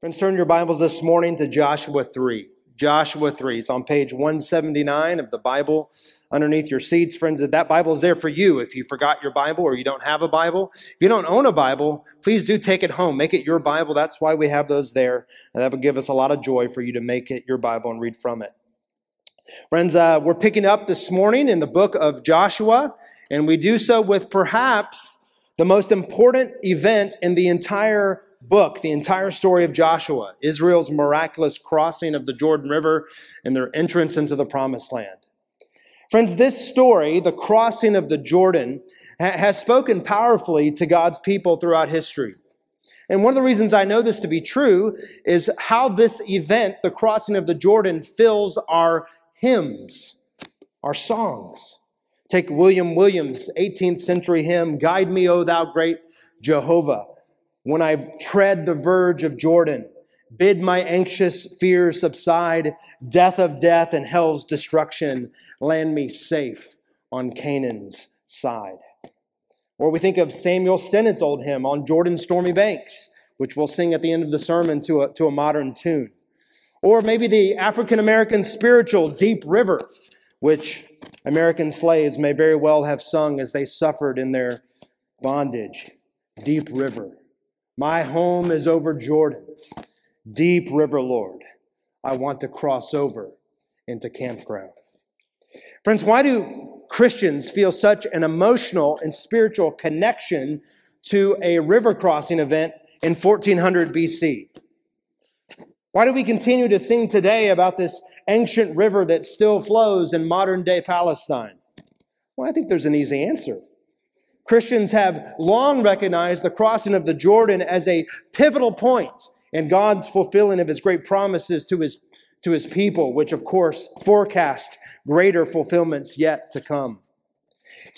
Friends, turn your Bibles this morning to Joshua 3. Joshua 3. It's on page 179 of the Bible underneath your seats. Friends, that Bible is there for you if you forgot your Bible or you don't have a Bible. If you don't own a Bible, please do take it home. Make it your Bible. That's why we have those there. And that would give us a lot of joy for you to make it your Bible and read from it. Friends, uh, we're picking up this morning in the book of Joshua, and we do so with perhaps the most important event in the entire book, the entire story of Joshua, Israel's miraculous crossing of the Jordan River and their entrance into the promised land. Friends, this story, the crossing of the Jordan, ha- has spoken powerfully to God's people throughout history. And one of the reasons I know this to be true is how this event, the crossing of the Jordan, fills our hymns, our songs. Take William Williams' 18th century hymn, Guide Me, O Thou Great Jehovah when I tread the verge of Jordan. Bid my anxious fears subside. Death of death and hell's destruction land me safe on Canaan's side. Or we think of Samuel Stennett's old hymn, On Jordan's Stormy Banks, which we'll sing at the end of the sermon to a, to a modern tune. Or maybe the African American spiritual Deep River, which American slaves may very well have sung as they suffered in their bondage. Deep River. My home is over Jordan, deep river, Lord. I want to cross over into campground. Friends, why do Christians feel such an emotional and spiritual connection to a river crossing event in 1400 BC? Why do we continue to sing today about this ancient river that still flows in modern day Palestine? Well, I think there's an easy answer. Christians have long recognized the crossing of the Jordan as a pivotal point in God's fulfilling of his great promises to his, to his people, which of course forecast greater fulfillments yet to come.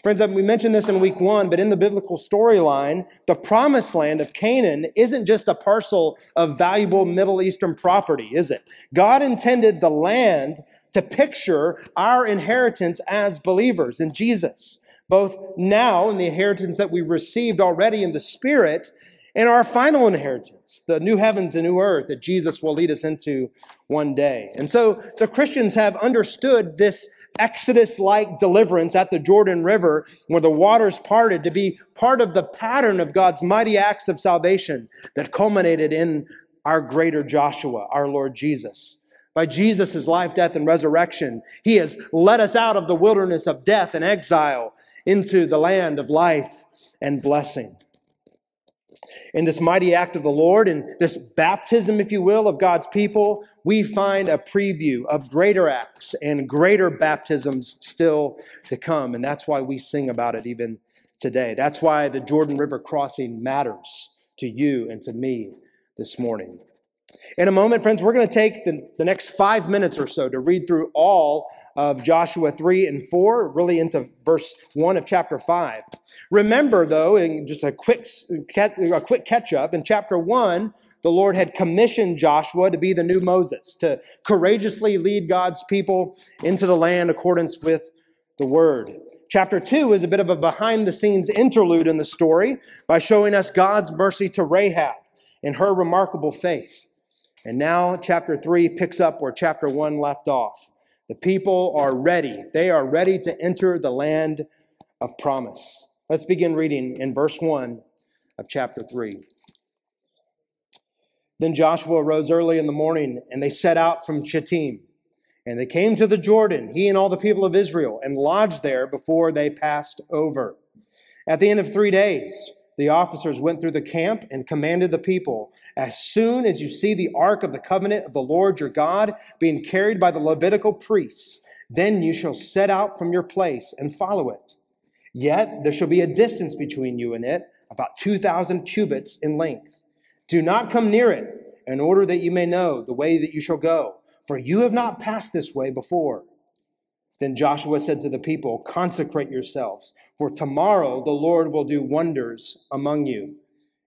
Friends, we mentioned this in week one, but in the biblical storyline, the promised land of Canaan isn't just a parcel of valuable Middle Eastern property, is it? God intended the land to picture our inheritance as believers in Jesus both now in the inheritance that we received already in the Spirit and our final inheritance, the new heavens and new earth that Jesus will lead us into one day. And so, so Christians have understood this Exodus-like deliverance at the Jordan River where the waters parted to be part of the pattern of God's mighty acts of salvation that culminated in our greater Joshua, our Lord Jesus. By Jesus' life, death, and resurrection, He has led us out of the wilderness of death and exile into the land of life and blessing. In this mighty act of the Lord, in this baptism, if you will, of God's people, we find a preview of greater acts and greater baptisms still to come. And that's why we sing about it even today. That's why the Jordan River crossing matters to you and to me this morning. In a moment, friends, we're going to take the, the, next five minutes or so to read through all of Joshua 3 and 4, really into verse 1 of chapter 5. Remember, though, in just a quick, a quick catch up, in chapter 1, the Lord had commissioned Joshua to be the new Moses, to courageously lead God's people into the land accordance with the word. Chapter 2 is a bit of a behind the scenes interlude in the story by showing us God's mercy to Rahab and her remarkable faith. And now chapter 3 picks up where chapter 1 left off. The people are ready. They are ready to enter the land of promise. Let's begin reading in verse 1 of chapter 3. Then Joshua rose early in the morning, and they set out from Shittim. And they came to the Jordan, he and all the people of Israel, and lodged there before they passed over. At the end of three days, the officers went through the camp and commanded the people As soon as you see the ark of the covenant of the Lord your God being carried by the Levitical priests, then you shall set out from your place and follow it. Yet there shall be a distance between you and it, about 2,000 cubits in length. Do not come near it, in order that you may know the way that you shall go, for you have not passed this way before. Then Joshua said to the people, Consecrate yourselves, for tomorrow the Lord will do wonders among you.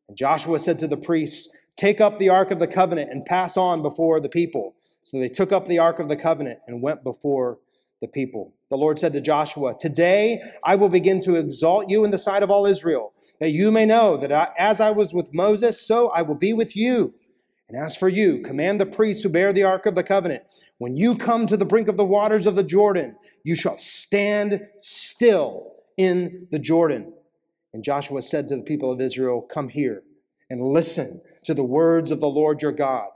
And Joshua said to the priests, Take up the ark of the covenant and pass on before the people. So they took up the ark of the covenant and went before the people. The Lord said to Joshua, Today I will begin to exalt you in the sight of all Israel, that you may know that I, as I was with Moses, so I will be with you. And as for you, command the priests who bear the ark of the covenant, when you come to the brink of the waters of the Jordan, you shall stand still in the Jordan. And Joshua said to the people of Israel, Come here and listen to the words of the Lord your God.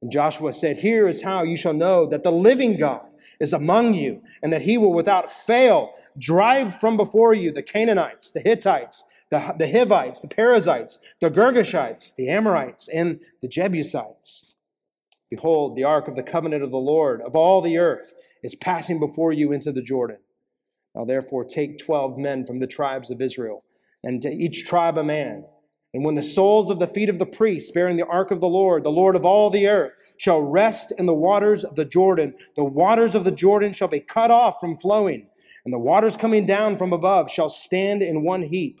And Joshua said, Here is how you shall know that the living God is among you, and that he will without fail drive from before you the Canaanites, the Hittites, the, the Hivites, the Perizzites, the Girgashites, the Amorites, and the Jebusites. Behold, the ark of the covenant of the Lord of all the earth is passing before you into the Jordan. Now therefore take twelve men from the tribes of Israel, and to each tribe a man. And when the soles of the feet of the priests bearing the ark of the Lord, the Lord of all the earth, shall rest in the waters of the Jordan, the waters of the Jordan shall be cut off from flowing, and the waters coming down from above shall stand in one heap.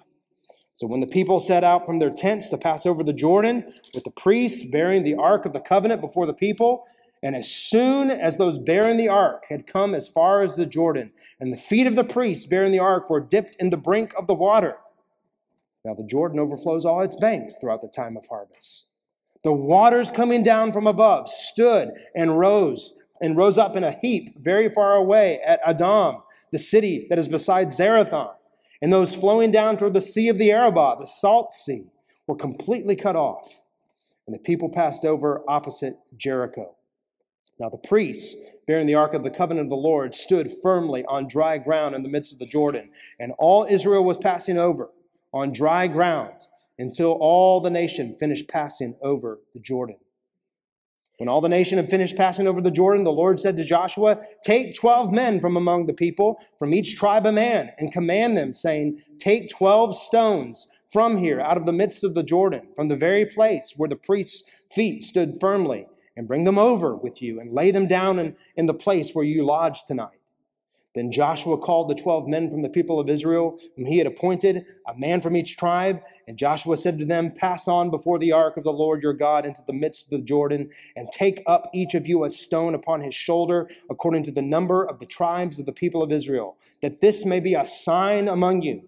So when the people set out from their tents to pass over the Jordan, with the priests bearing the ark of the covenant before the people, and as soon as those bearing the ark had come as far as the Jordan, and the feet of the priests bearing the ark were dipped in the brink of the water, now the Jordan overflows all its banks throughout the time of harvest. The waters coming down from above stood and rose and rose up in a heap very far away at Adam, the city that is beside Zarethan and those flowing down toward the Sea of the Arabah, the Salt Sea, were completely cut off. And the people passed over opposite Jericho. Now the priests, bearing the ark of the covenant of the Lord, stood firmly on dry ground in the midst of the Jordan. And all Israel was passing over on dry ground until all the nation finished passing over the Jordan. When all the nation had finished passing over the Jordan, the Lord said to Joshua, Take 12 men from among the people, from each tribe a man, and command them, saying, Take 12 stones from here, out of the midst of the Jordan, from the very place where the priest's feet stood firmly, and bring them over with you, and lay them down in, in the place where you lodge tonight. Then Joshua called the 12 men from the people of Israel, whom he had appointed, a man from each tribe. And Joshua said to them, Pass on before the ark of the Lord your God into the midst of the Jordan, and take up each of you a stone upon his shoulder, according to the number of the tribes of the people of Israel, that this may be a sign among you.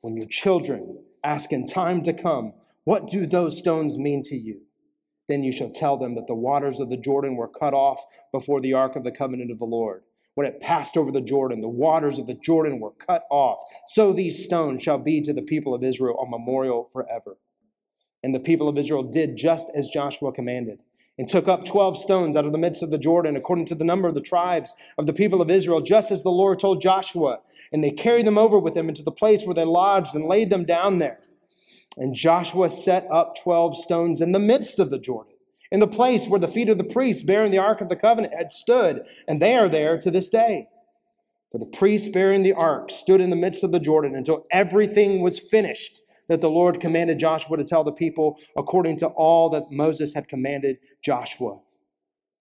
When your children ask in time to come, What do those stones mean to you? Then you shall tell them that the waters of the Jordan were cut off before the ark of the covenant of the Lord when it passed over the Jordan, the waters of the Jordan were cut off. So these stones shall be to the people of Israel a memorial forever. And the people of Israel did just as Joshua commanded and took up 12 stones out of the midst of the Jordan, according to the number of the tribes of the people of Israel, just as the Lord told Joshua. And they carried them over with them into the place where they lodged and laid them down there. And Joshua set up 12 stones in the midst of the Jordan in the place where the feet of the priests bearing the ark of the covenant had stood, and they are there to this day. For the priests bearing the ark stood in the midst of the Jordan until everything was finished that the Lord commanded Joshua to tell the people according to all that Moses had commanded Joshua.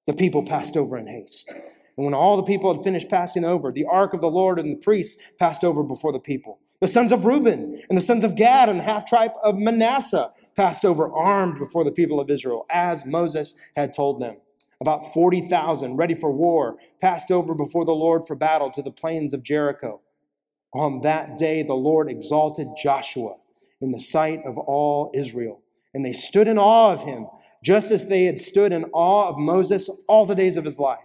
The people passed over in haste. And when all the people had finished passing over, the ark of the Lord and the priests passed over before the people. The sons of Reuben and the sons of Gad and the half tribe of Manasseh passed over armed before the people of Israel, as Moses had told them. About 40,000 ready for war passed over before the Lord for battle to the plains of Jericho. On that day, the Lord exalted Joshua in the sight of all Israel, and they stood in awe of him, just as they had stood in awe of Moses all the days of his life.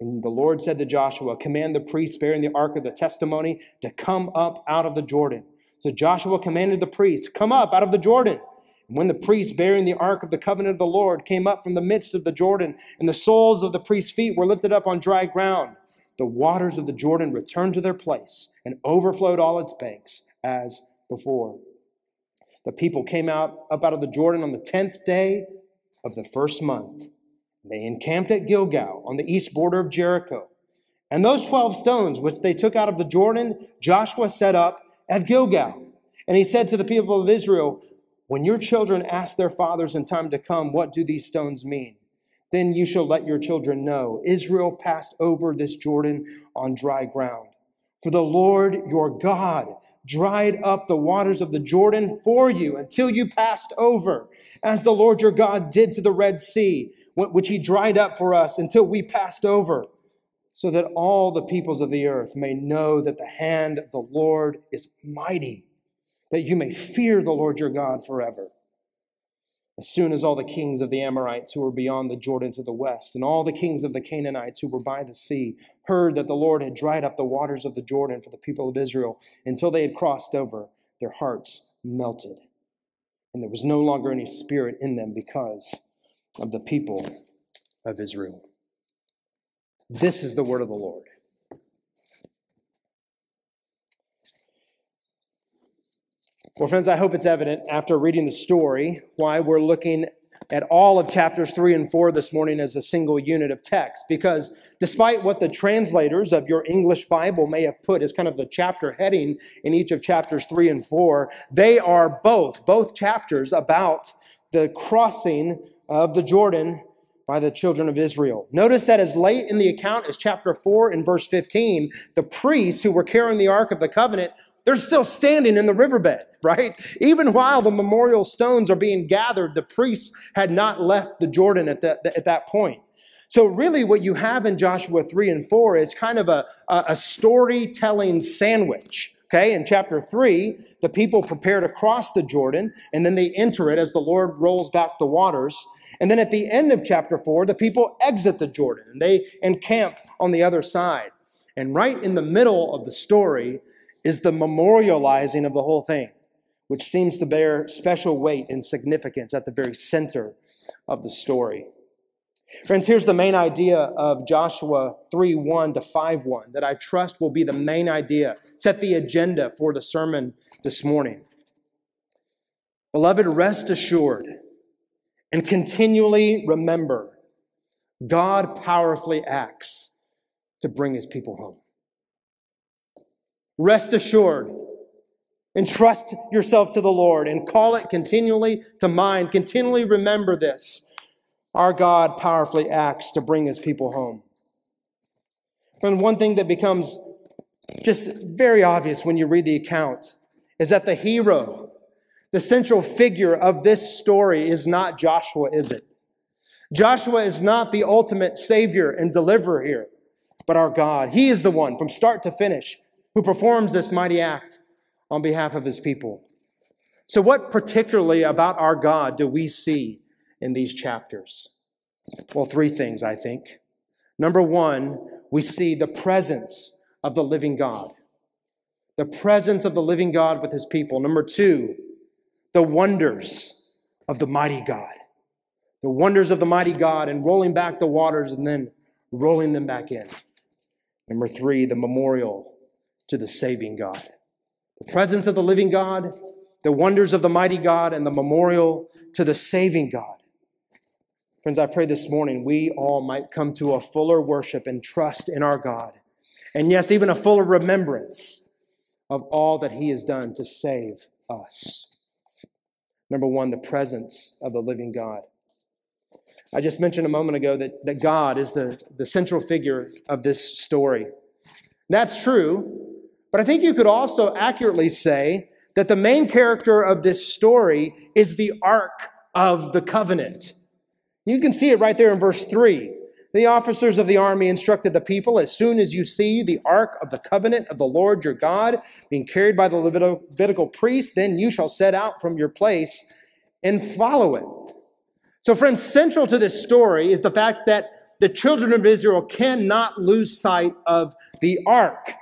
And the Lord said to Joshua, Command the priests bearing the ark of the testimony to come up out of the Jordan. So Joshua commanded the priests, Come up out of the Jordan. And when the priests bearing the ark of the covenant of the Lord came up from the midst of the Jordan, and the soles of the priests' feet were lifted up on dry ground, the waters of the Jordan returned to their place and overflowed all its banks as before. The people came out up out of the Jordan on the tenth day of the first month they encamped at Gilgal on the east border of Jericho. And those 12 stones which they took out of the Jordan, Joshua set up at Gilgal. And he said to the people of Israel, When your children ask their fathers in time to come, What do these stones mean? Then you shall let your children know Israel passed over this Jordan on dry ground. For the Lord your God dried up the waters of the Jordan for you until you passed over, as the Lord your God did to the Red Sea which he dried up for us until we passed over, so that all the peoples of the earth may know that the hand of the Lord is mighty, that you may fear the Lord your God forever. As soon as all the kings of the Amorites who were beyond the Jordan to the west, and all the kings of the Canaanites who were by the sea, heard that the Lord had dried up the waters of the Jordan for the people of Israel until they had crossed over, their hearts melted. And there was no longer any spirit in them because of the people of Israel. This is the word of the Lord. Well, friends, I hope it's evident after reading the story why we're looking at all of chapters 3 and 4 this morning as a single unit of text. Because despite what the translators of your English Bible may have put as kind of the chapter heading in each of chapters 3 and 4, they are both, both chapters about the crossing of the Jordan by the children of Israel. Notice that as late in the account as chapter 4 and verse 15, the priests who were carrying the Ark of the Covenant they're still standing in the riverbed, right? Even while the memorial stones are being gathered, the priests had not left the Jordan at that, at that point. So really what you have in Joshua 3 and 4 is kind of a, a storytelling sandwich. Okay, in chapter 3, the people prepare to cross the Jordan, and then they enter it as the Lord rolls back the waters. And then at the end of chapter 4, the people exit the Jordan, and they encamp on the other side. And right in the middle of the story is the memorializing of the whole thing, which seems to bear special weight and significance at the very center of the story. Friends, here's the main idea of Joshua 3 1 to 5 1 that I trust will be the main idea, set the agenda for the sermon this morning. Beloved, rest assured and continually remember God powerfully acts to bring his people home. Rest assured. Entrust yourself to the Lord and call it continually to mind. Continually remember this. Our God powerfully acts to bring his people home. And one thing that becomes just very obvious when you read the account is that the hero, the central figure of this story is not Joshua, is it? Joshua is not the ultimate savior and deliverer here, but our God. He is the one from start to finish who performs this mighty act on behalf of his people. So, what particularly about our God do we see in these chapters? Well, three things, I think. Number one, we see the presence of the living God. The presence of the living God with his people. Number two, the wonders of the mighty God. The wonders of the mighty God and rolling back the waters and then rolling them back in. Number three, the memorial to the saving God. The presence of the living God, the wonders of the mighty God, and the memorial to the saving God. Friends, I pray this morning we all might come to a fuller worship and trust in our God. And yes, even a fuller remembrance of all that He has done to save us. Number one, the presence of the living God. I just mentioned a moment ago that, that God is the, the central figure of this story. That's true, but I think you could also accurately say that the main character of this story is the Ark of the Covenant. You can see it right there in verse 3. The officers of the army instructed the people as soon as you see the ark of the covenant of the Lord your God being carried by the Levitical priest, then you shall set out from your place and follow it. So, friends, central to this story is the fact that the children of Israel cannot lose sight of the ark.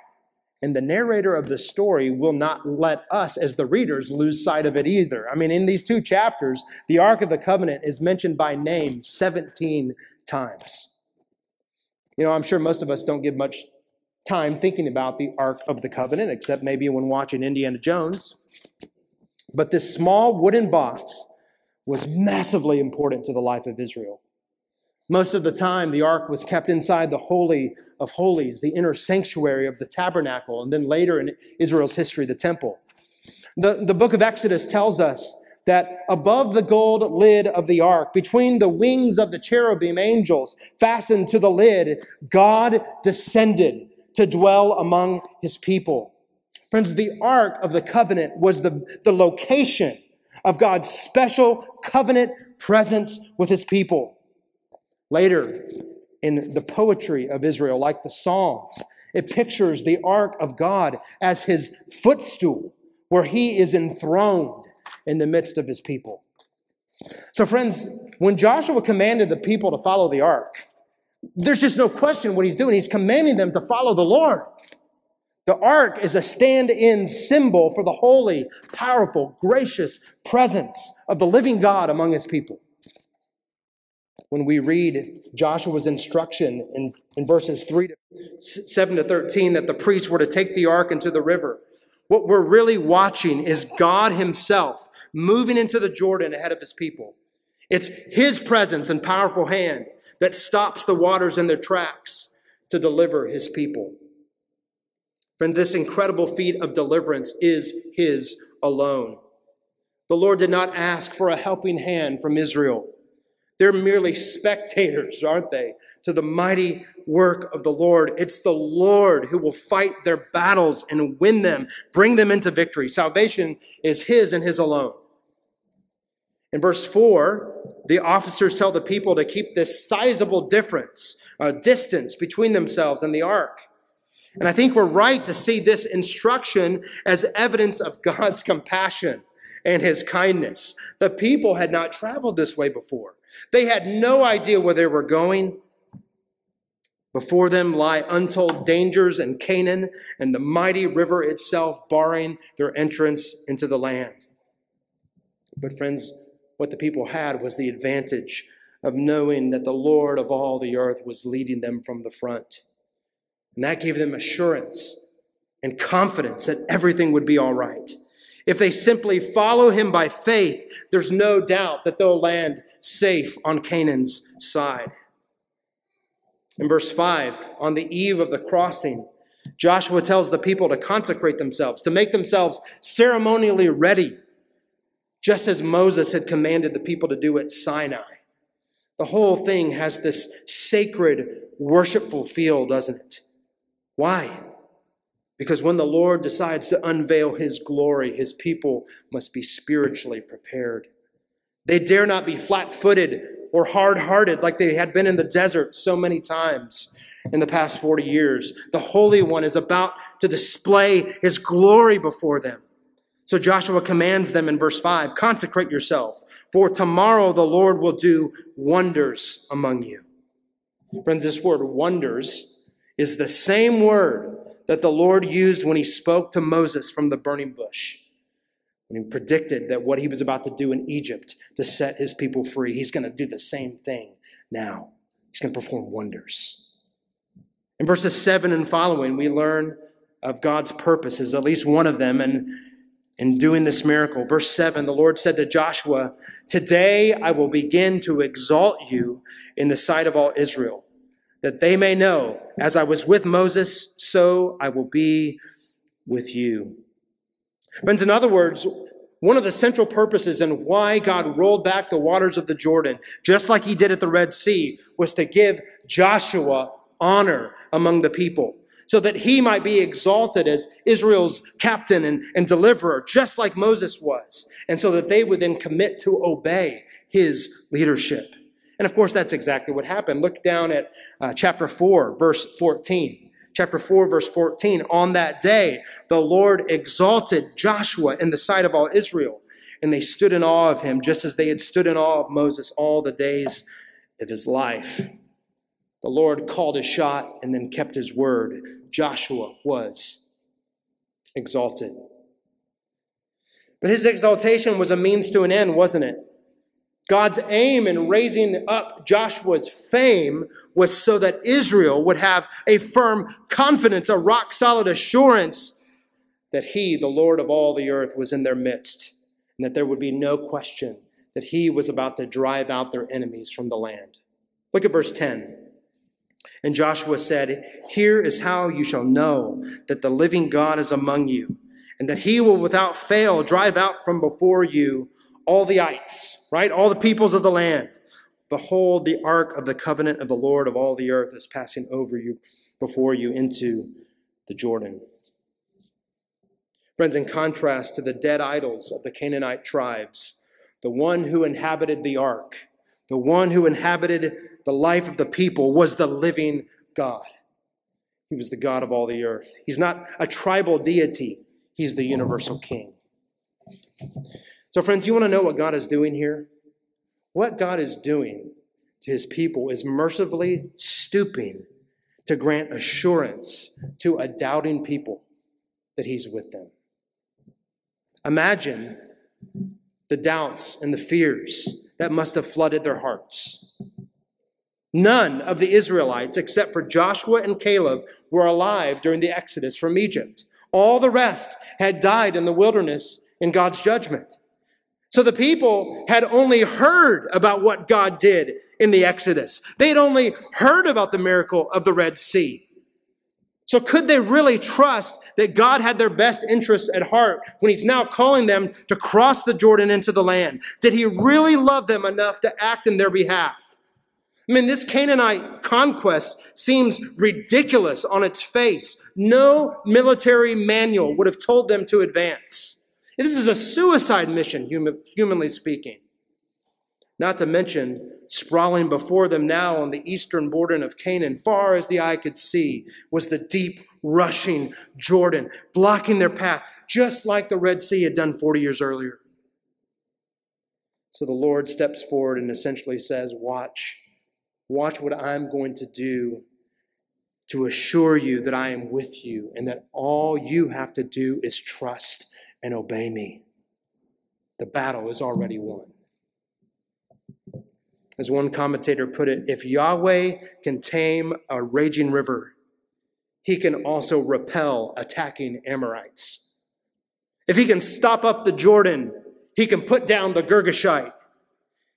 And the narrator of the story will not let us, as the readers, lose sight of it either. I mean, in these two chapters, the Ark of the Covenant is mentioned by name 17 times. You know, I'm sure most of us don't give much time thinking about the Ark of the Covenant, except maybe when watching Indiana Jones. But this small wooden box was massively important to the life of Israel. Most of the time, the ark was kept inside the Holy of Holies, the inner sanctuary of the tabernacle, and then later in Israel's history, the temple. The, the book of Exodus tells us that above the gold lid of the ark, between the wings of the cherubim angels fastened to the lid, God descended to dwell among his people. Friends, the ark of the covenant was the, the location of God's special covenant presence with his people. Later, in the poetry of Israel, like the Psalms, it pictures the ark of God as his footstool, where he is enthroned in the midst of his people. So, friends, when Joshua commanded the people to follow the ark, there's just no question what he's doing. He's commanding them to follow the Lord. The ark is a stand in symbol for the holy, powerful, gracious presence of the living God among his people. When we read Joshua's instruction in, in verses 3 to 7 to 13 that the priests were to take the ark into the river, what we're really watching is God himself moving into the Jordan ahead of his people. It's his presence and powerful hand that stops the waters in their tracks to deliver his people. Friend, this incredible feat of deliverance is his alone. The Lord did not ask for a helping hand from Israel. They're merely spectators, aren't they, to the mighty work of the Lord. It's the Lord who will fight their battles and win them, bring them into victory. Salvation is his and his alone. In verse 4, the officers tell the people to keep this sizable difference, uh, distance between themselves and the ark. And I think we're right to see this instruction as evidence of God's compassion and his kindness. The people had not traveled this way before. They had no idea where they were going. Before them lie untold dangers in Canaan and the mighty river itself barring their entrance into the land. But friends, what the people had was the advantage of knowing that the Lord of all the earth was leading them from the front. And that gave them assurance and confidence that everything would be all right. If they simply follow him by faith, there's no doubt that they'll land safe on Canaan's side. In verse 5, on the eve of the crossing, Joshua tells the people to consecrate themselves, to make themselves ceremonially ready just as Moses had commanded the people to do at Sinai. The whole thing has this sacred, worshipful feel, doesn't it? Why? Because when the Lord decides to unveil his glory, his people must be spiritually prepared. They dare not be flat footed or hard hearted like they had been in the desert so many times in the past 40 years. The Holy One is about to display his glory before them. So Joshua commands them in verse 5 consecrate yourself, for tomorrow the Lord will do wonders among you. Friends, this word wonders is the same word that the Lord used when he spoke to Moses from the burning bush. When he predicted that what he was about to do in Egypt to set his people free, he's going to do the same thing now. He's going to perform wonders. In verses 7 and following, we learn of God's purposes, at least one of them, and in doing this miracle. Verse 7, the Lord said to Joshua, Today I will begin to exalt you in the sight of all Israel, that they may know, as I was with Moses, so I will be with you. Friends, in other words, one of the central purposes and why God rolled back the waters of the Jordan, just like he did at the Red Sea, was to give Joshua honor among the people so that he might be exalted as Israel's captain and, and deliverer, just like Moses was, and so that they would then commit to obey his leadership. And of course, that's exactly what happened. Look down at uh, chapter 4, verse 14. Chapter 4, verse 14. On that day, the Lord exalted Joshua in the sight of all Israel, and they stood in awe of him, just as they had stood in awe of Moses all the days of his life. The Lord called a shot and then kept his word. Joshua was exalted. But his exaltation was a means to an end, wasn't it? God's aim in raising up Joshua's fame was so that Israel would have a firm confidence, a rock solid assurance that he, the Lord of all the earth, was in their midst, and that there would be no question that he was about to drive out their enemies from the land. Look at verse 10. And Joshua said, Here is how you shall know that the living God is among you, and that he will without fail drive out from before you all the ites, right? All the peoples of the land. Behold, the ark of the covenant of the Lord of all the earth is passing over you, before you into the Jordan. Friends, in contrast to the dead idols of the Canaanite tribes, the one who inhabited the ark, the one who inhabited the life of the people was the living God. He was the God of all the earth. He's not a tribal deity, He's the universal King. So, friends, you want to know what God is doing here? What God is doing to his people is mercifully stooping to grant assurance to a doubting people that he's with them. Imagine the doubts and the fears that must have flooded their hearts. None of the Israelites, except for Joshua and Caleb, were alive during the Exodus from Egypt. All the rest had died in the wilderness in God's judgment. So the people had only heard about what God did in the Exodus. They'd only heard about the miracle of the Red Sea. So could they really trust that God had their best interests at heart when he's now calling them to cross the Jordan into the land? Did he really love them enough to act in their behalf? I mean, this Canaanite conquest seems ridiculous on its face. No military manual would have told them to advance. This is a suicide mission, humanly speaking. Not to mention, sprawling before them now on the eastern border of Canaan, far as the eye could see, was the deep, rushing Jordan, blocking their path, just like the Red Sea had done 40 years earlier. So the Lord steps forward and essentially says, Watch Watch what I'm going to do to assure you that I am with you and that all you have to do is trust and obey me. The battle is already won. As one commentator put it, if Yahweh can tame a raging river, he can also repel attacking Amorites. If he can stop up the Jordan, he can put down the Girgashite.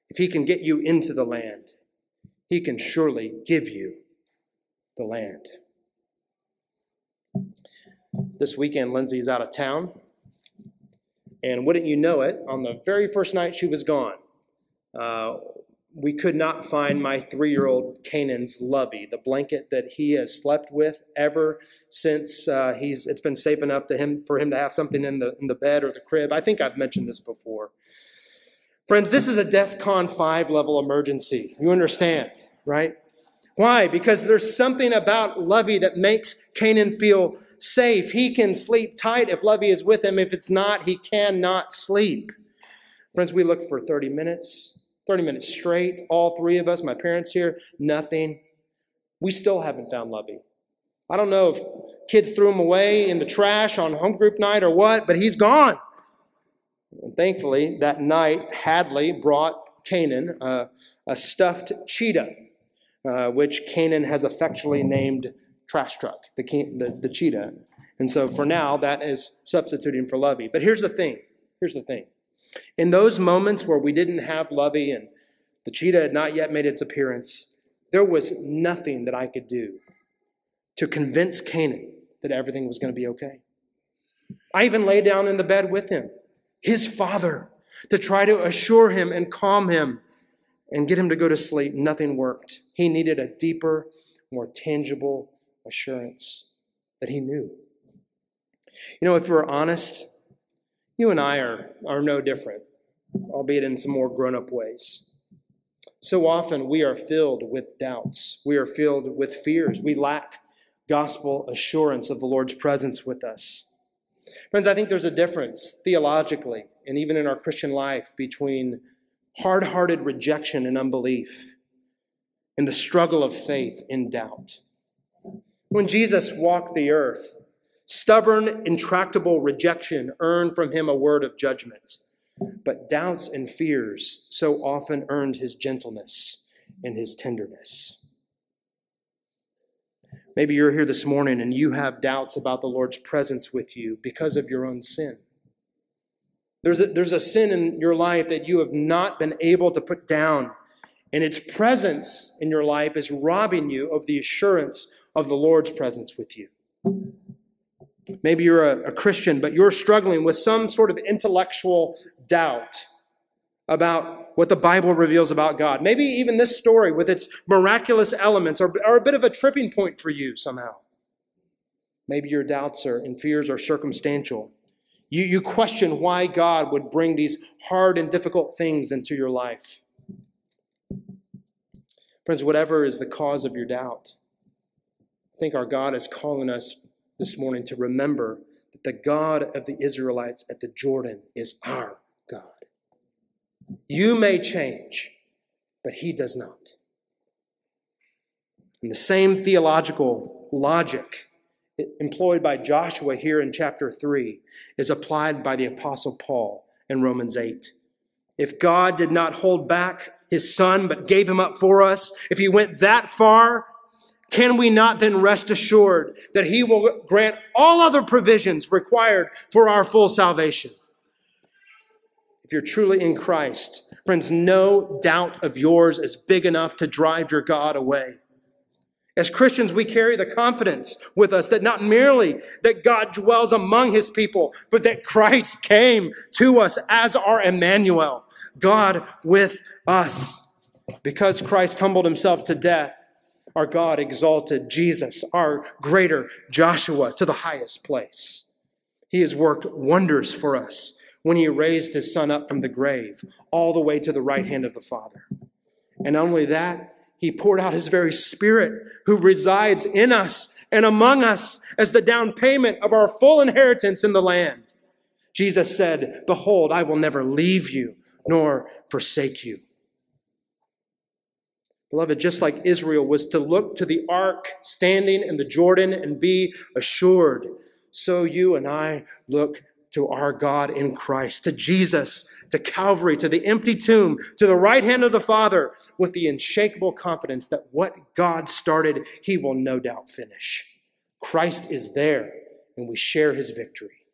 If he can get you into the land, he can surely give you the land. This weekend, Lindsay's out of town. And wouldn't you know it, on the very first night she was gone, uh, we could not find my three year old Canaan's lovey, the blanket that he has slept with ever since uh, he's, it's been safe enough to him, for him to have something in the, in the bed or the crib. I think I've mentioned this before. Friends, this is a DEF CON 5 level emergency. You understand, right? Why? Because there's something about Lovey that makes Canaan feel safe. He can sleep tight if Lovey is with him. If it's not, he cannot sleep. Friends, we look for 30 minutes, 30 minutes straight, all three of us, my parents here, nothing. We still haven't found Lovey. I don't know if kids threw him away in the trash on home group night or what, but he's gone. And thankfully, that night, Hadley brought Canaan uh, a stuffed cheetah, uh, which Canaan has affectionately named Trash Truck, the, the, the cheetah. And so for now, that is substituting for Lovey. But here's the thing. Here's the thing. In those moments where we didn't have Lovey and the cheetah had not yet made its appearance, there was nothing that I could do to convince Canaan that everything was going to be okay. I even lay down in the bed with him his father, to try to assure him and calm him and get him to go to sleep. Nothing worked. He needed a deeper, more tangible assurance that he knew. You know, if we're honest, you and I are, are no different, albeit in some more grown up ways. So often we are filled with doubts. We are filled with fears. We lack gospel assurance of the Lord's presence with us. Friends, I think there's a difference theologically and even in our Christian life between hard hearted rejection and unbelief and the struggle of faith in doubt. When Jesus walked the earth, stubborn, intractable rejection earned from him a word of judgment, but doubts and fears so often earned his gentleness and his tenderness. Maybe you're here this morning and you have doubts about the Lord's presence with you because of your own sin. There's a, there's a sin in your life that you have not been able to put down, and its presence in your life is robbing you of the assurance of the Lord's presence with you. Maybe you're a, a Christian, but you're struggling with some sort of intellectual doubt about what the Bible reveals about God. Maybe even this story with its miraculous elements are, are a bit of a tripping point for you somehow. Maybe your doubts are, and fears are circumstantial. You, you question why God would bring these hard and difficult things into your life. Friends, whatever is the cause of your doubt, think our God is calling us this morning to remember that the God of the Israelites at the Jordan is our God. You may change, but he does not. And the same theological logic employed by Joshua here in chapter 3 is applied by the Apostle Paul in Romans 8. If God did not hold back his son but gave him up for us, if he went that far, can we not then rest assured that he will grant all other provisions required for our full salvation? If you're truly in Christ, friends, no doubt of yours is big enough to drive your God away. As Christians, we carry the confidence with us that not merely that God dwells among his people, but that Christ came to us as our Emmanuel, God with us. Because Christ humbled himself to death, our God exalted Jesus, our greater Joshua, to the highest place. He has worked wonders for us when he raised his son up from the grave, all the way to the right hand of the Father. And not only that, he poured out his very spirit who resides in us and among us as the down payment of our full inheritance in the land. Jesus said, Behold, I will never leave you nor forsake you. Beloved, just like Israel was to look to the ark standing in the Jordan and be assured, so you and I look to our God in Christ, to Jesus, to Calvary, to the empty tomb, to the right hand of the Father, with the unshakable confidence that what God started, he will no doubt finish. Christ is there, and we share his victory.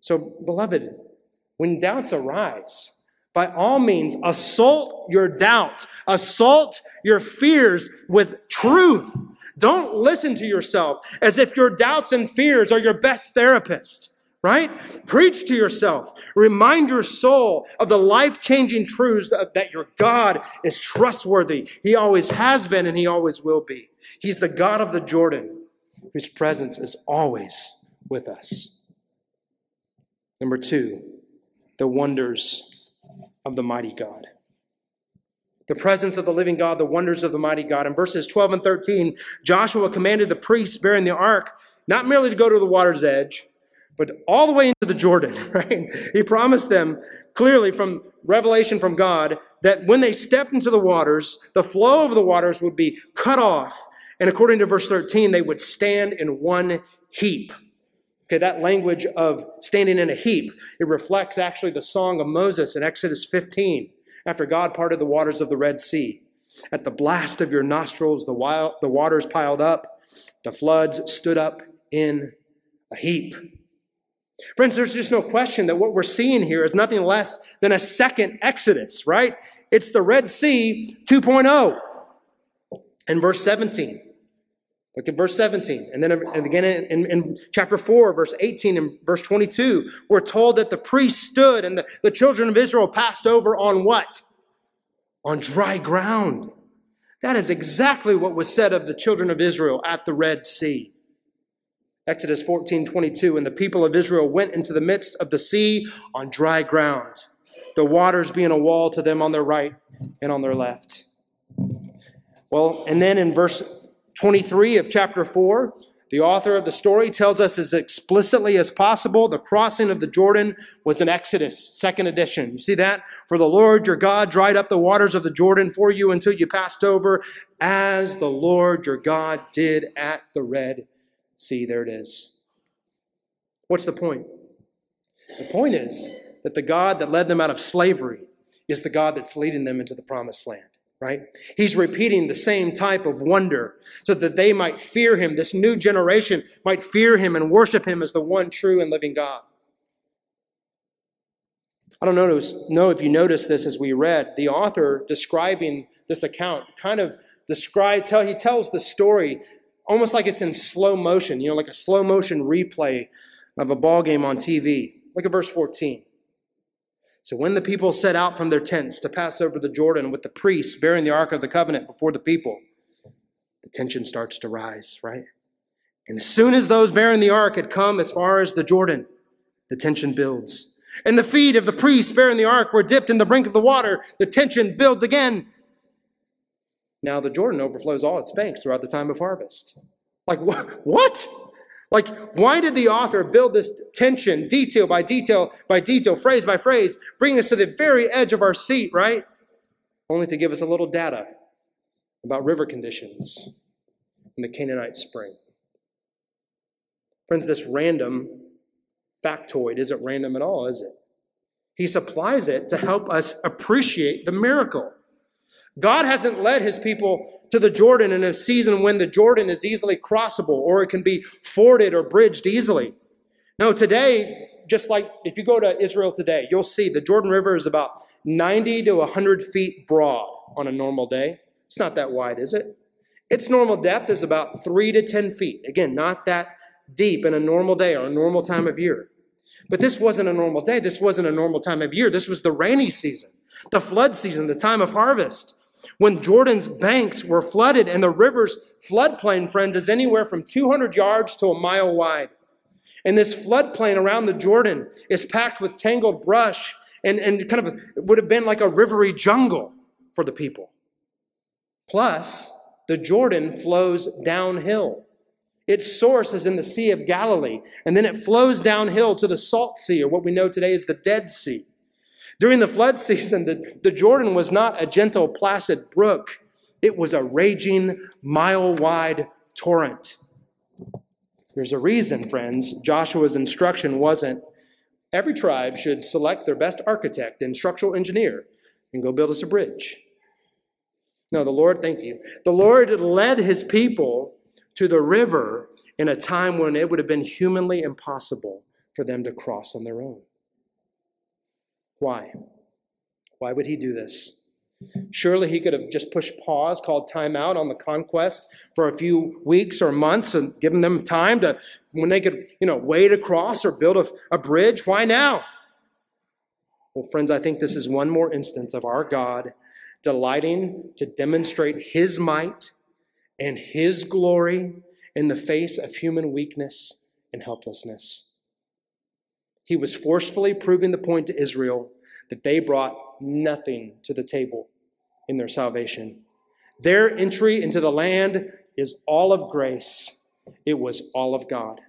So, beloved, when doubts arise, by all means, assault your doubt, assault your fears with truth. Don't listen to yourself as if your doubts and fears are your best therapist right? Preach to yourself. Remind your soul of the life changing truths that your God is trustworthy. He always has been and he always will be. He's the God of the Jordan whose presence is always with us. Number two, the wonders of the mighty God. The presence of the living God, the wonders of the mighty God. In verses 12 and 13, Joshua commanded the priests bearing the ark not merely to go to the water's edge, but all the way into the Jordan, right? He promised them clearly from revelation from God that when they stepped into the waters, the flow of the waters would be cut off. And according to verse 13, they would stand in one heap. Okay, that language of standing in a heap, it reflects actually the song of Moses in Exodus 15, after God parted the waters of the Red Sea. At the blast of your nostrils, the, wild, the waters piled up, the floods stood up in a heap. Friends, there's just no question that what we're seeing here is nothing less than a second Exodus, right? It's the Red Sea 2.0. In verse 17. Look at verse 17. And then and again in, in, chapter 4, verse 18 and verse 22, we're told that the priest stood and the, the children of Israel passed over on what? On dry ground. That is exactly what was said of the children of Israel at the Red Sea. Exodus 14, 22, and the people of Israel went into the midst of the sea on dry ground, the waters being a wall to them on their right and on their left. Well, and then in verse 23 of chapter 4, the author of the story tells us as explicitly as possible the crossing of the Jordan was an Exodus, second edition. You see that? For the Lord your God dried up the waters of the Jordan for you until you passed over, as the Lord your God did at the Red Sea, there it is. What's the point? The point is that the God that led them out of slavery is the God that's leading them into the promised land, right? He's repeating the same type of wonder so that they might fear him. This new generation might fear him and worship him as the one true and living God. I don't know if you noticed this as we read. The author describing this account kind of describe tell he tells the story almost like it's in slow motion, you know, like a slow motion replay of a ball game on TV. Look at verse 14. So when the people set out from their tents to pass over the Jordan with the priests bearing the Ark of the Covenant before the people, the tension starts to rise, right? And as soon as those bearing the Ark had come as far as the Jordan, the tension builds. And the feet of the priests bearing the Ark were dipped in the brink of the water. The tension builds again. Now the Jordan overflows all its banks throughout the time of harvest. Like wh- what? Like why did the author build this tension detail by detail by detail, phrase by phrase, bring us to the very edge of our seat, right? only to give us a little data about river conditions in the Canaanite spring. Friends, this random factoid isn't random at all, is it? He supplies it to help us appreciate the miracle. God hasn't led his people to the Jordan in a season when the Jordan is easily crossable or it can be forded or bridged easily. No, today, just like if you go to Israel today, you'll see the Jordan River is about 90 to 100 feet broad on a normal day. It's not that wide, is it? Its normal depth is about 3 to 10 feet. Again, not that deep in a normal day or a normal time of year. But this wasn't a normal day. This wasn't a normal time of year. This was the rainy season, the flood season, the time of harvest. When Jordan's banks were flooded and the river's floodplain, friends, is anywhere from 200 yards to a mile wide. And this floodplain around the Jordan is packed with tangled brush and, and kind of would have been like a rivery jungle for the people. Plus, the Jordan flows downhill. Its source is in the Sea of Galilee, and then it flows downhill to the Salt Sea, or what we know today as the Dead Sea. During the flood season, the, the Jordan was not a gentle, placid brook. It was a raging, mile wide torrent. There's a reason, friends. Joshua's instruction wasn't every tribe should select their best architect and structural engineer and go build us a bridge. No, the Lord, thank you. The Lord led his people to the river in a time when it would have been humanly impossible for them to cross on their own. Why? Why would he do this? Surely he could have just pushed pause, called time out on the conquest for a few weeks or months and given them time to, when they could, you know, wade across or build a, a bridge. Why now? Well, friends, I think this is one more instance of our God delighting to demonstrate his might and his glory in the face of human weakness and helplessness. He was forcefully proving the point to Israel that they brought nothing to the table in their salvation. Their entry into the land is all of grace, it was all of God.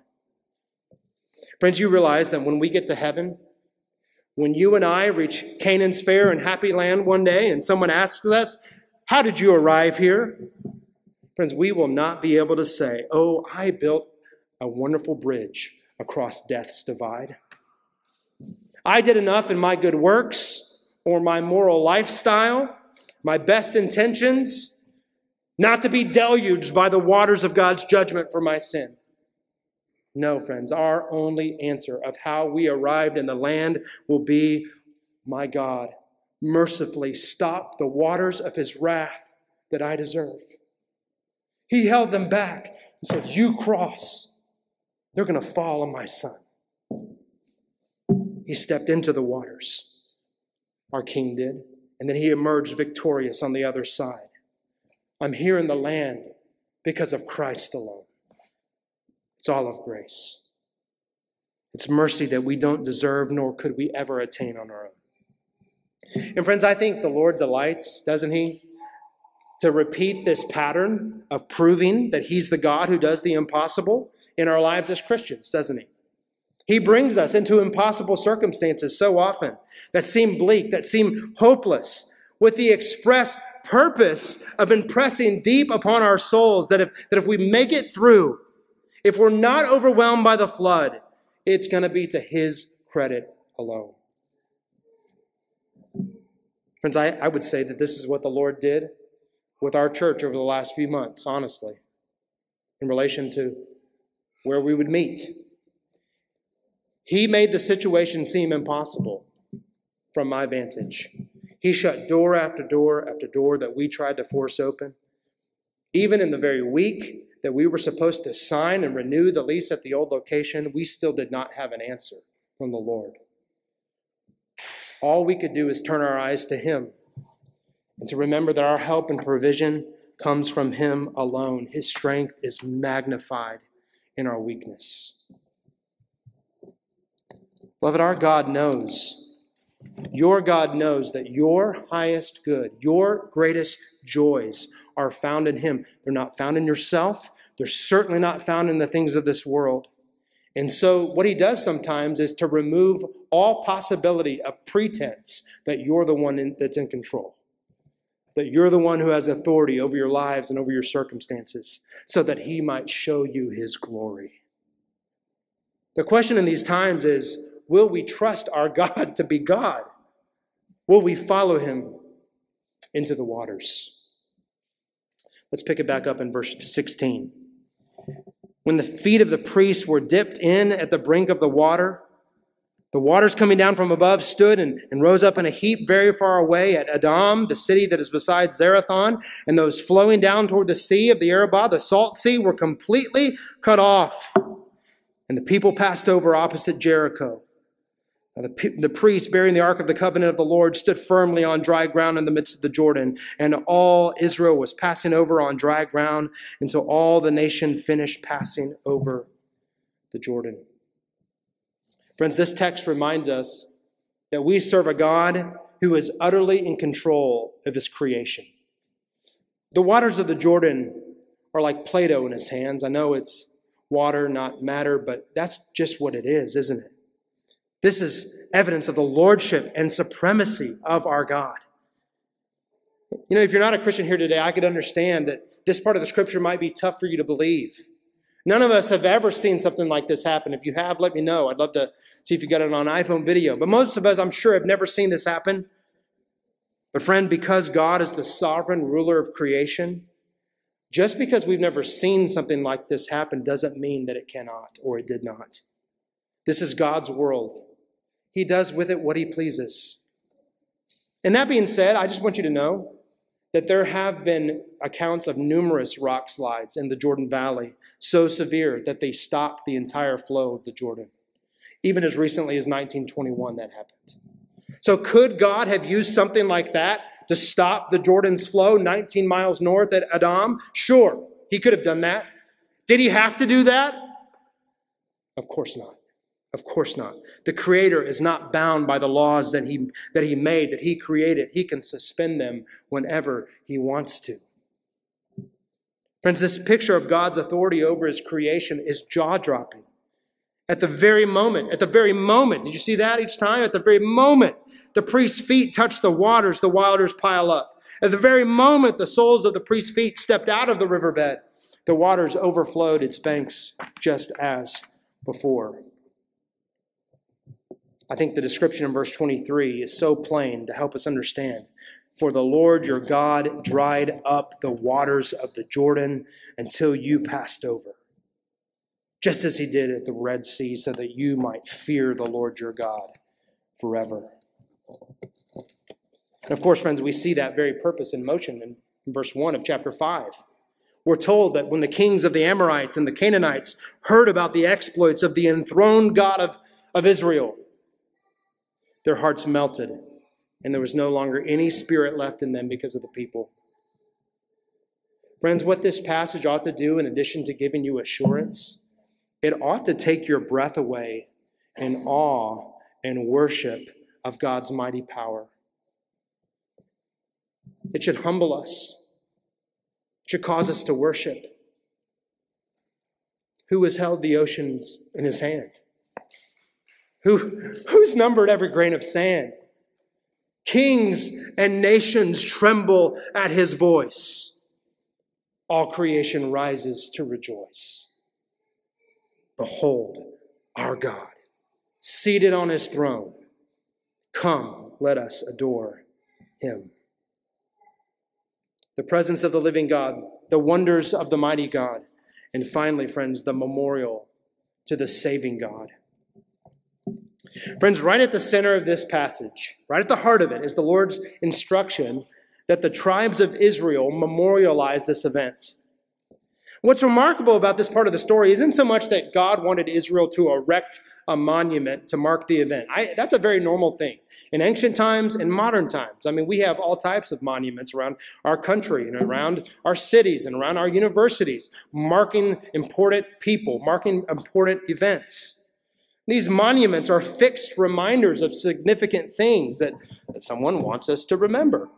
Friends, you realize that when we get to heaven, when you and I reach Canaan's fair and happy land one day, and someone asks us, How did you arrive here? Friends, we will not be able to say, Oh, I built a wonderful bridge across death's divide. I did enough in my good works or my moral lifestyle, my best intentions, not to be deluged by the waters of God's judgment for my sin. No, friends, our only answer of how we arrived in the land will be, my God, mercifully stop the waters of his wrath that I deserve. He held them back and said, You cross, they're going to fall on my son. He stepped into the waters, our king did, and then he emerged victorious on the other side. I'm here in the land because of Christ alone. It's all of grace. It's mercy that we don't deserve, nor could we ever attain on our own. And friends, I think the Lord delights, doesn't he, to repeat this pattern of proving that he's the God who does the impossible in our lives as Christians, doesn't he? He brings us into impossible circumstances so often that seem bleak, that seem hopeless, with the express purpose of impressing deep upon our souls that if, that if we make it through, if we're not overwhelmed by the flood, it's going to be to his credit alone. Friends, I, I would say that this is what the Lord did with our church over the last few months, honestly, in relation to where we would meet he made the situation seem impossible from my vantage. He shut door after door after door that we tried to force open. Even in the very week that we were supposed to sign and renew the lease at the old location, we still did not have an answer from the Lord. All we could do is turn our eyes to Him and to remember that our help and provision comes from Him alone. His strength is magnified in our weakness. Beloved, our God knows. Your God knows that your highest good, your greatest joys are found in Him. They're not found in yourself. They're certainly not found in the things of this world. And so, what He does sometimes is to remove all possibility of pretense that you're the one in, that's in control. that you're the one who has authority over your lives and over your circumstances, so that he might show you his glory. The question in these times is will we trust our God to be God? Will we follow him into the waters? Let's pick it back up in verse 16. When the feet of the priests were dipped in at the brink of the water, the waters coming down from above stood and, and, rose up in a heap very far away at Adam, the city that is beside Zarethan, and those flowing down toward the sea of the Arabah, the salt sea, were completely cut off. And the people passed over opposite Jericho. The, the priest bearing the ark of the covenant of the Lord stood firmly on dry ground in the midst of the Jordan, and all Israel was passing over on dry ground until all the nation finished passing over the Jordan. Friends, this text reminds us that we serve a God who is utterly in control of his creation. The waters of the Jordan are like Play Doh in his hands. I know it's water, not matter, but that's just what it is, isn't it? This is evidence of the lordship and supremacy of our God. You know, if you're not a Christian here today, I could understand that this part of the scripture might be tough for you to believe. None of us have ever seen something like this happen. If you have, let me know. I'd love to see if you got it on iPhone video. But most of us, I'm sure, have never seen this happen. But friend, because God is the sovereign ruler of creation, just because we've never seen something like this happen doesn't mean that it cannot or it did not. This is God's world. He does with it what he pleases. And that being said, I just want you to know that there have been accounts of numerous rock slides in the Jordan Valley so severe that they stopped the entire flow of the Jordan. Even as recently as 1921, that happened. So, could God have used something like that to stop the Jordan's flow 19 miles north at Adam? Sure, he could have done that. Did he have to do that? Of course not. Of course not. The Creator is not bound by the laws that he, that he made, that He created. He can suspend them whenever He wants to. Friends, this picture of God's authority over His creation is jaw dropping. At the very moment, at the very moment, did you see that each time? At the very moment the priest's feet touch the waters, the waters pile up. At the very moment the soles of the priest's feet stepped out of the riverbed, the waters overflowed its banks just as before. I think the description in verse 23 is so plain to help us understand. For the Lord your God dried up the waters of the Jordan until you passed over, just as he did at the Red Sea, so that you might fear the Lord your God forever. And of course, friends, we see that very purpose in motion in verse 1 of chapter 5. We're told that when the kings of the Amorites and the Canaanites heard about the exploits of the enthroned God of, of Israel, their hearts melted, and there was no longer any spirit left in them because of the people. Friends, what this passage ought to do, in addition to giving you assurance, it ought to take your breath away in awe and worship of God's mighty power. It should humble us, it should cause us to worship. Who has held the oceans in his hand? Who, who's numbered every grain of sand? Kings and nations tremble at his voice. All creation rises to rejoice. Behold our God, seated on his throne. Come, let us adore him. The presence of the living God, the wonders of the mighty God, and finally, friends, the memorial to the saving God. Friends, right at the center of this passage, right at the heart of it, is the Lord's instruction that the tribes of Israel memorialize this event. What's remarkable about this part of the story isn't so much that God wanted Israel to erect a monument to mark the event. I, that's a very normal thing in ancient times and modern times. I mean, we have all types of monuments around our country and around our cities and around our universities, marking important people, marking important events. These monuments are fixed reminders of significant things that, that someone wants us to remember.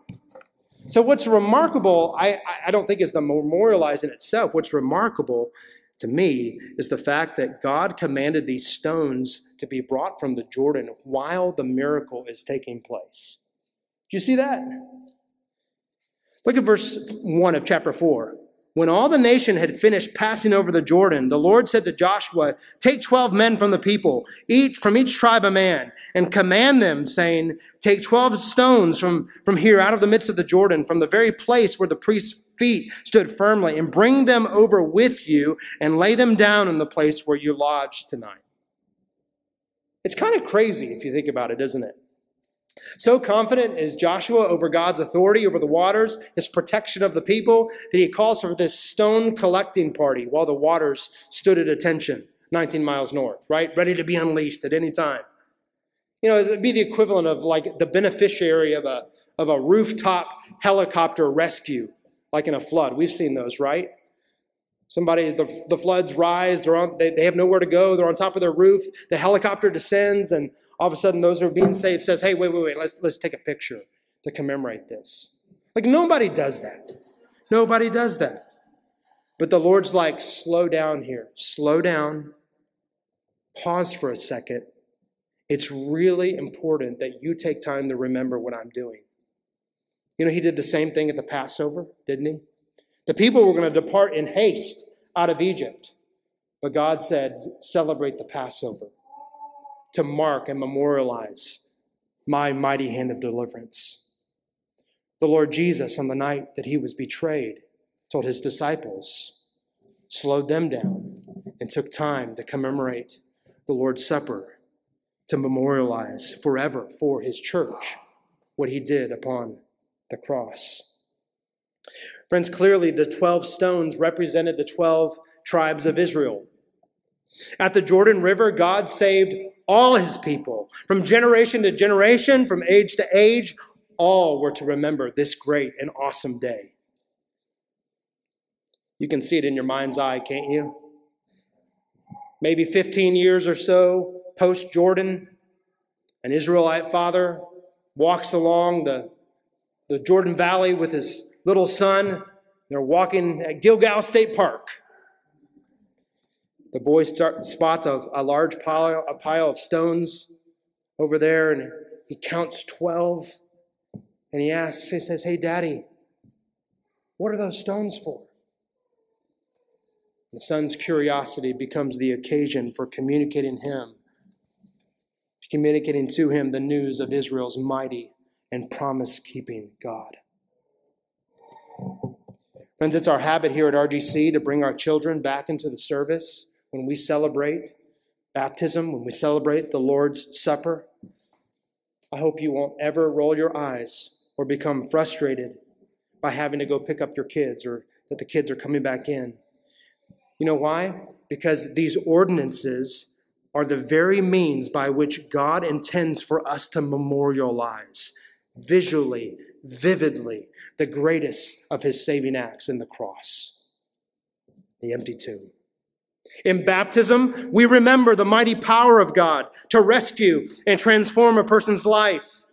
So, what's remarkable, I, I don't think is the memorializing in itself. What's remarkable to me is the fact that God commanded these stones to be brought from the Jordan while the miracle is taking place. Do you see that? Look at verse 1 of chapter 4. When all the nation had finished passing over the Jordan, the Lord said to Joshua, Take 12 men from the people, each from each tribe a man, and command them, saying, Take 12 stones from, from here out of the midst of the Jordan, from the very place where the priest's feet stood firmly, and bring them over with you, and lay them down in the place where you lodge tonight. It's kind of crazy if you think about it, isn't it? So confident is Joshua over God's authority over the waters, his protection of the people, that he calls for this stone collecting party while the waters stood at attention 19 miles north, right? Ready to be unleashed at any time. You know, it'd be the equivalent of like the beneficiary of a, of a rooftop helicopter rescue, like in a flood. We've seen those, right? Somebody, the, the floods rise, they're on, they, they have nowhere to go, they're on top of their roof, the helicopter descends, and all of a sudden those who are being saved says, hey, wait, wait, wait, let's, let's take a picture to commemorate this. Like nobody does that. Nobody does that. But the Lord's like, slow down here, slow down, pause for a second. It's really important that you take time to remember what I'm doing. You know, he did the same thing at the Passover, didn't he? The people were going to depart in haste out of Egypt. But God said, celebrate the Passover to mark and memorialize my mighty hand of deliverance. The Lord Jesus, on the night that he was betrayed, told his disciples, slowed them down, and took time to commemorate the Lord's Supper to memorialize forever for his church what he did upon the cross. Friends, clearly the 12 stones represented the 12 tribes of Israel. At the Jordan River, God saved all his people from generation to generation, from age to age. All were to remember this great and awesome day. You can see it in your mind's eye, can't you? Maybe 15 years or so post Jordan, an Israelite father walks along the, the Jordan Valley with his little son. They're walking at Gilgal State Park. The boy start, spots a, a large pile, a pile of stones over there, and he counts 12. And he asks, he says, Hey, Daddy, what are those stones for? The son's curiosity becomes the occasion for communicating him, communicating to him the news of Israel's mighty and promise keeping God. Friends, it's our habit here at RGC to bring our children back into the service when we celebrate baptism, when we celebrate the Lord's Supper. I hope you won't ever roll your eyes or become frustrated by having to go pick up your kids or that the kids are coming back in. You know why? Because these ordinances are the very means by which God intends for us to memorialize visually, vividly, the greatest of his saving acts in the cross, the empty tomb. In baptism, we remember the mighty power of God to rescue and transform a person's life.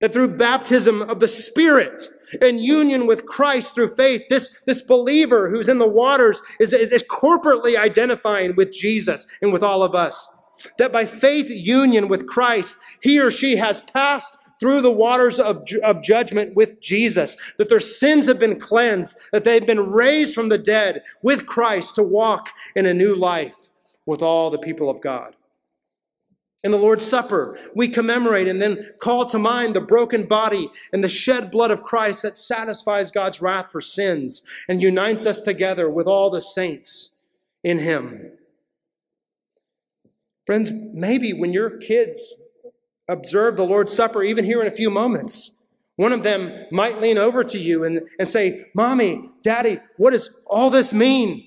That through baptism of the Spirit and union with Christ through faith, this, this believer who's in the waters is, is, is corporately identifying with Jesus and with all of us. That by faith union with Christ, he or she has passed through the waters of, of judgment with Jesus, that their sins have been cleansed, that they've been raised from the dead with Christ to walk in a new life with all the people of God. In the Lord's Supper, we commemorate and then call to mind the broken body and the shed blood of Christ that satisfies God's wrath for sins and unites us together with all the saints in Him. Friends, maybe when your kids observe the Lord's Supper even here in a few moments. One of them might lean over to you and, and say, Mommy, Daddy, what does all this mean?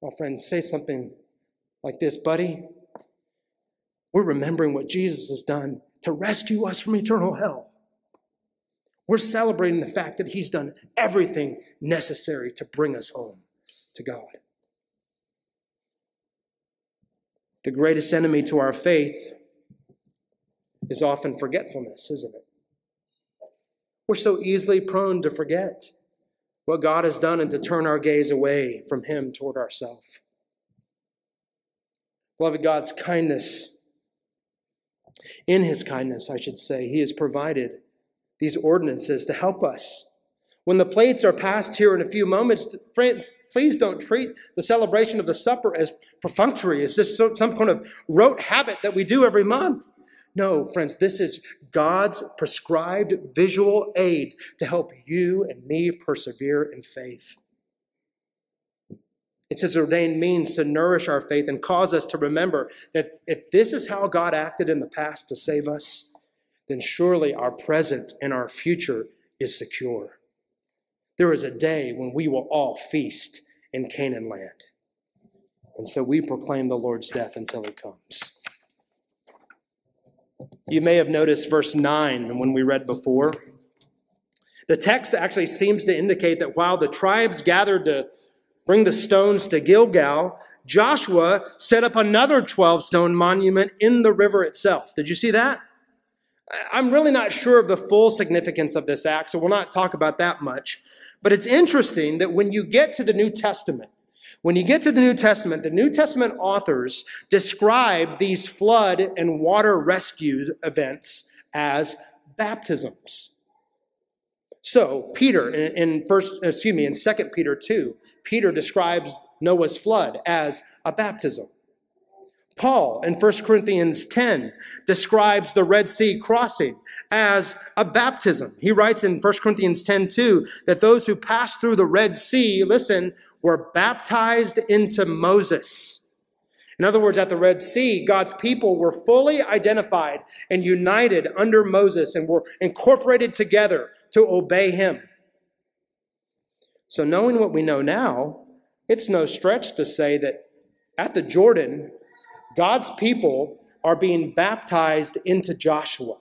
Well, friend, say something like this, buddy. We're remembering what Jesus has done to rescue us from eternal hell. We're celebrating the fact that he's done everything necessary to bring us home to God. The greatest enemy to our faith is often forgetfulness, isn't it? We're so easily prone to forget what God has done and to turn our gaze away from Him toward ourselves. Beloved, God's kindness, in His kindness, I should say, He has provided these ordinances to help us. When the plates are passed here in a few moments, friends, please don't treat the celebration of the supper as perfunctory, as just some kind of rote habit that we do every month. No, friends, this is God's prescribed visual aid to help you and me persevere in faith. It's his ordained means to nourish our faith and cause us to remember that if this is how God acted in the past to save us, then surely our present and our future is secure. There is a day when we will all feast in Canaan land. And so we proclaim the Lord's death until he comes. You may have noticed verse 9 when we read before. The text actually seems to indicate that while the tribes gathered to bring the stones to Gilgal, Joshua set up another 12 stone monument in the river itself. Did you see that? I'm really not sure of the full significance of this act, so we'll not talk about that much. But it's interesting that when you get to the New Testament, when you get to the New Testament, the New Testament authors describe these flood and water rescue events as baptisms. So Peter in, in first, excuse me, in Second Peter 2, Peter describes Noah's flood as a baptism. Paul in 1 Corinthians 10 describes the Red Sea crossing as a baptism. He writes in 1 Corinthians 10 2 that those who passed through the Red Sea, listen, were baptized into Moses. In other words, at the Red Sea, God's people were fully identified and united under Moses and were incorporated together to obey him. So, knowing what we know now, it's no stretch to say that at the Jordan, God's people are being baptized into Joshua.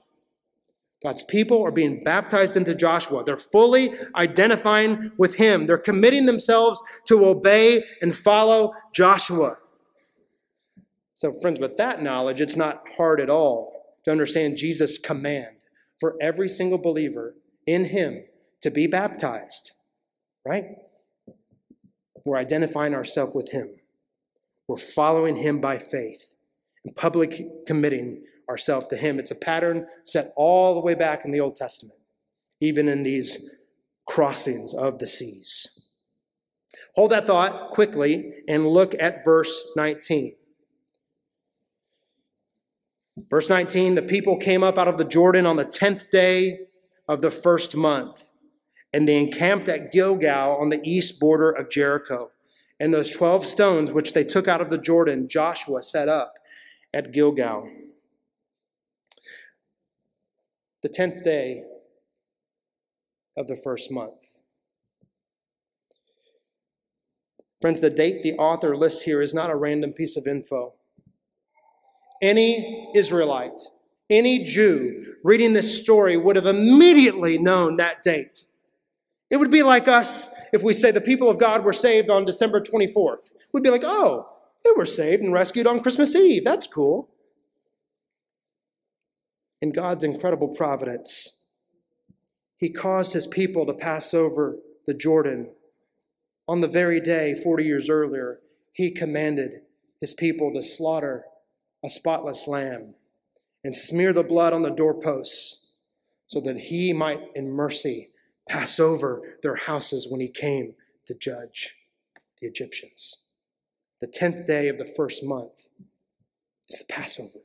God's people are being baptized into Joshua. They're fully identifying with him. They're committing themselves to obey and follow Joshua. So, friends, with that knowledge, it's not hard at all to understand Jesus' command for every single believer in him to be baptized, right? We're identifying ourselves with him. We're following him by faith and public committing ourselves to him. It's a pattern set all the way back in the Old Testament, even in these crossings of the seas. Hold that thought quickly and look at verse 19. Verse 19 the people came up out of the Jordan on the 10th day of the first month, and they encamped at Gilgal on the east border of Jericho. And those 12 stones which they took out of the Jordan, Joshua set up at Gilgal. The 10th day of the first month. Friends, the date the author lists here is not a random piece of info. Any Israelite, any Jew reading this story would have immediately known that date. It would be like us if we say the people of God were saved on December 24th. We'd be like, oh, they were saved and rescued on Christmas Eve. That's cool. In God's incredible providence, He caused His people to pass over the Jordan. On the very day, 40 years earlier, He commanded His people to slaughter a spotless lamb and smear the blood on the doorposts so that He might, in mercy, pass over their houses when he came to judge the Egyptians. The 10th day of the first month is the Passover.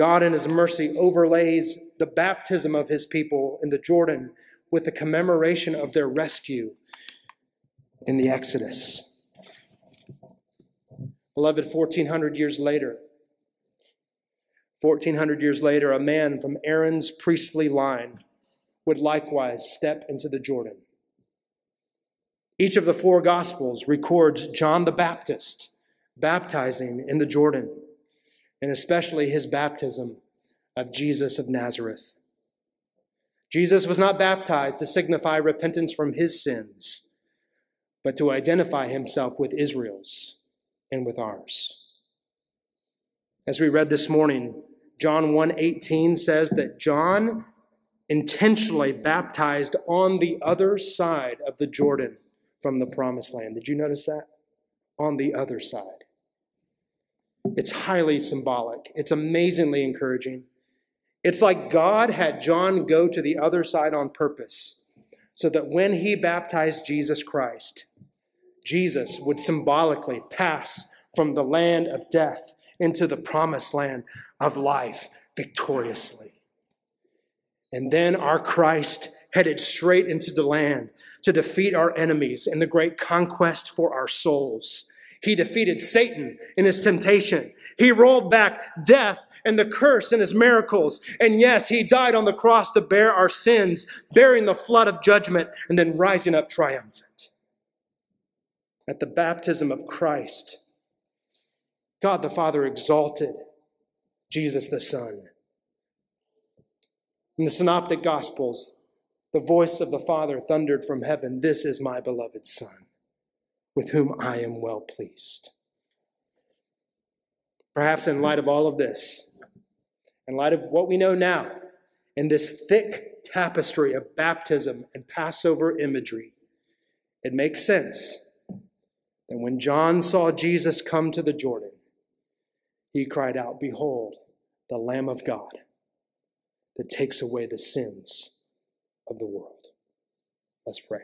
God, in his mercy, overlays the baptism of his people in the Jordan with the commemoration of their rescue in the Exodus. Beloved, 1400 years later, 1400 years later, a man from Aaron's priestly line would likewise step into the Jordan. Each of the four Gospels records John the Baptist baptizing in the Jordan, and especially his baptism of Jesus of Nazareth. Jesus was not baptized to signify repentance from his sins, but to identify himself with Israel's and with ours. As we read this morning, John 1:18 says that John intentionally baptized on the other side of the Jordan from the promised land. Did you notice that? On the other side. It's highly symbolic. It's amazingly encouraging. It's like God had John go to the other side on purpose so that when he baptized Jesus Christ, Jesus would symbolically pass from the land of death into the promised land of life victoriously. And then our Christ headed straight into the land to defeat our enemies in the great conquest for our souls. He defeated Satan in his temptation. He rolled back death and the curse in his miracles. And yes, he died on the cross to bear our sins, bearing the flood of judgment and then rising up triumphant. At the baptism of Christ, God the Father exalted Jesus the Son. In the Synoptic Gospels, the voice of the Father thundered from heaven, This is my beloved Son, with whom I am well pleased. Perhaps in light of all of this, in light of what we know now, in this thick tapestry of baptism and Passover imagery, it makes sense that when John saw Jesus come to the Jordan, he cried out, Behold, the Lamb of God that takes away the sins of the world. Let's pray.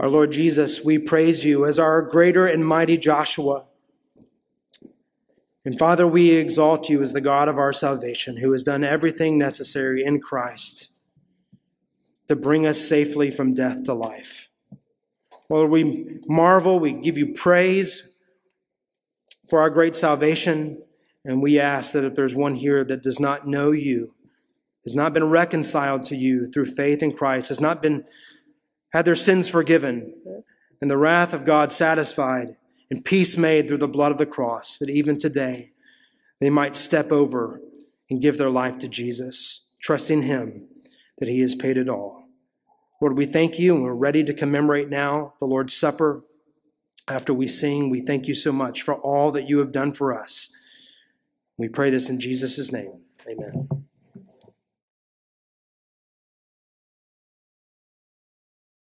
Our Lord Jesus, we praise you as our greater and mighty Joshua. And Father, we exalt you as the God of our salvation, who has done everything necessary in Christ to bring us safely from death to life. Lord, we marvel, we give you praise for our great salvation, and we ask that if there's one here that does not know you, has not been reconciled to you through faith in Christ, has not been had their sins forgiven, and the wrath of God satisfied, and peace made through the blood of the cross, that even today they might step over and give their life to Jesus, trusting Him that He has paid it all. Lord, we thank you, and we're ready to commemorate now the Lord's Supper. After we sing, we thank you so much for all that you have done for us. We pray this in Jesus' name. Amen.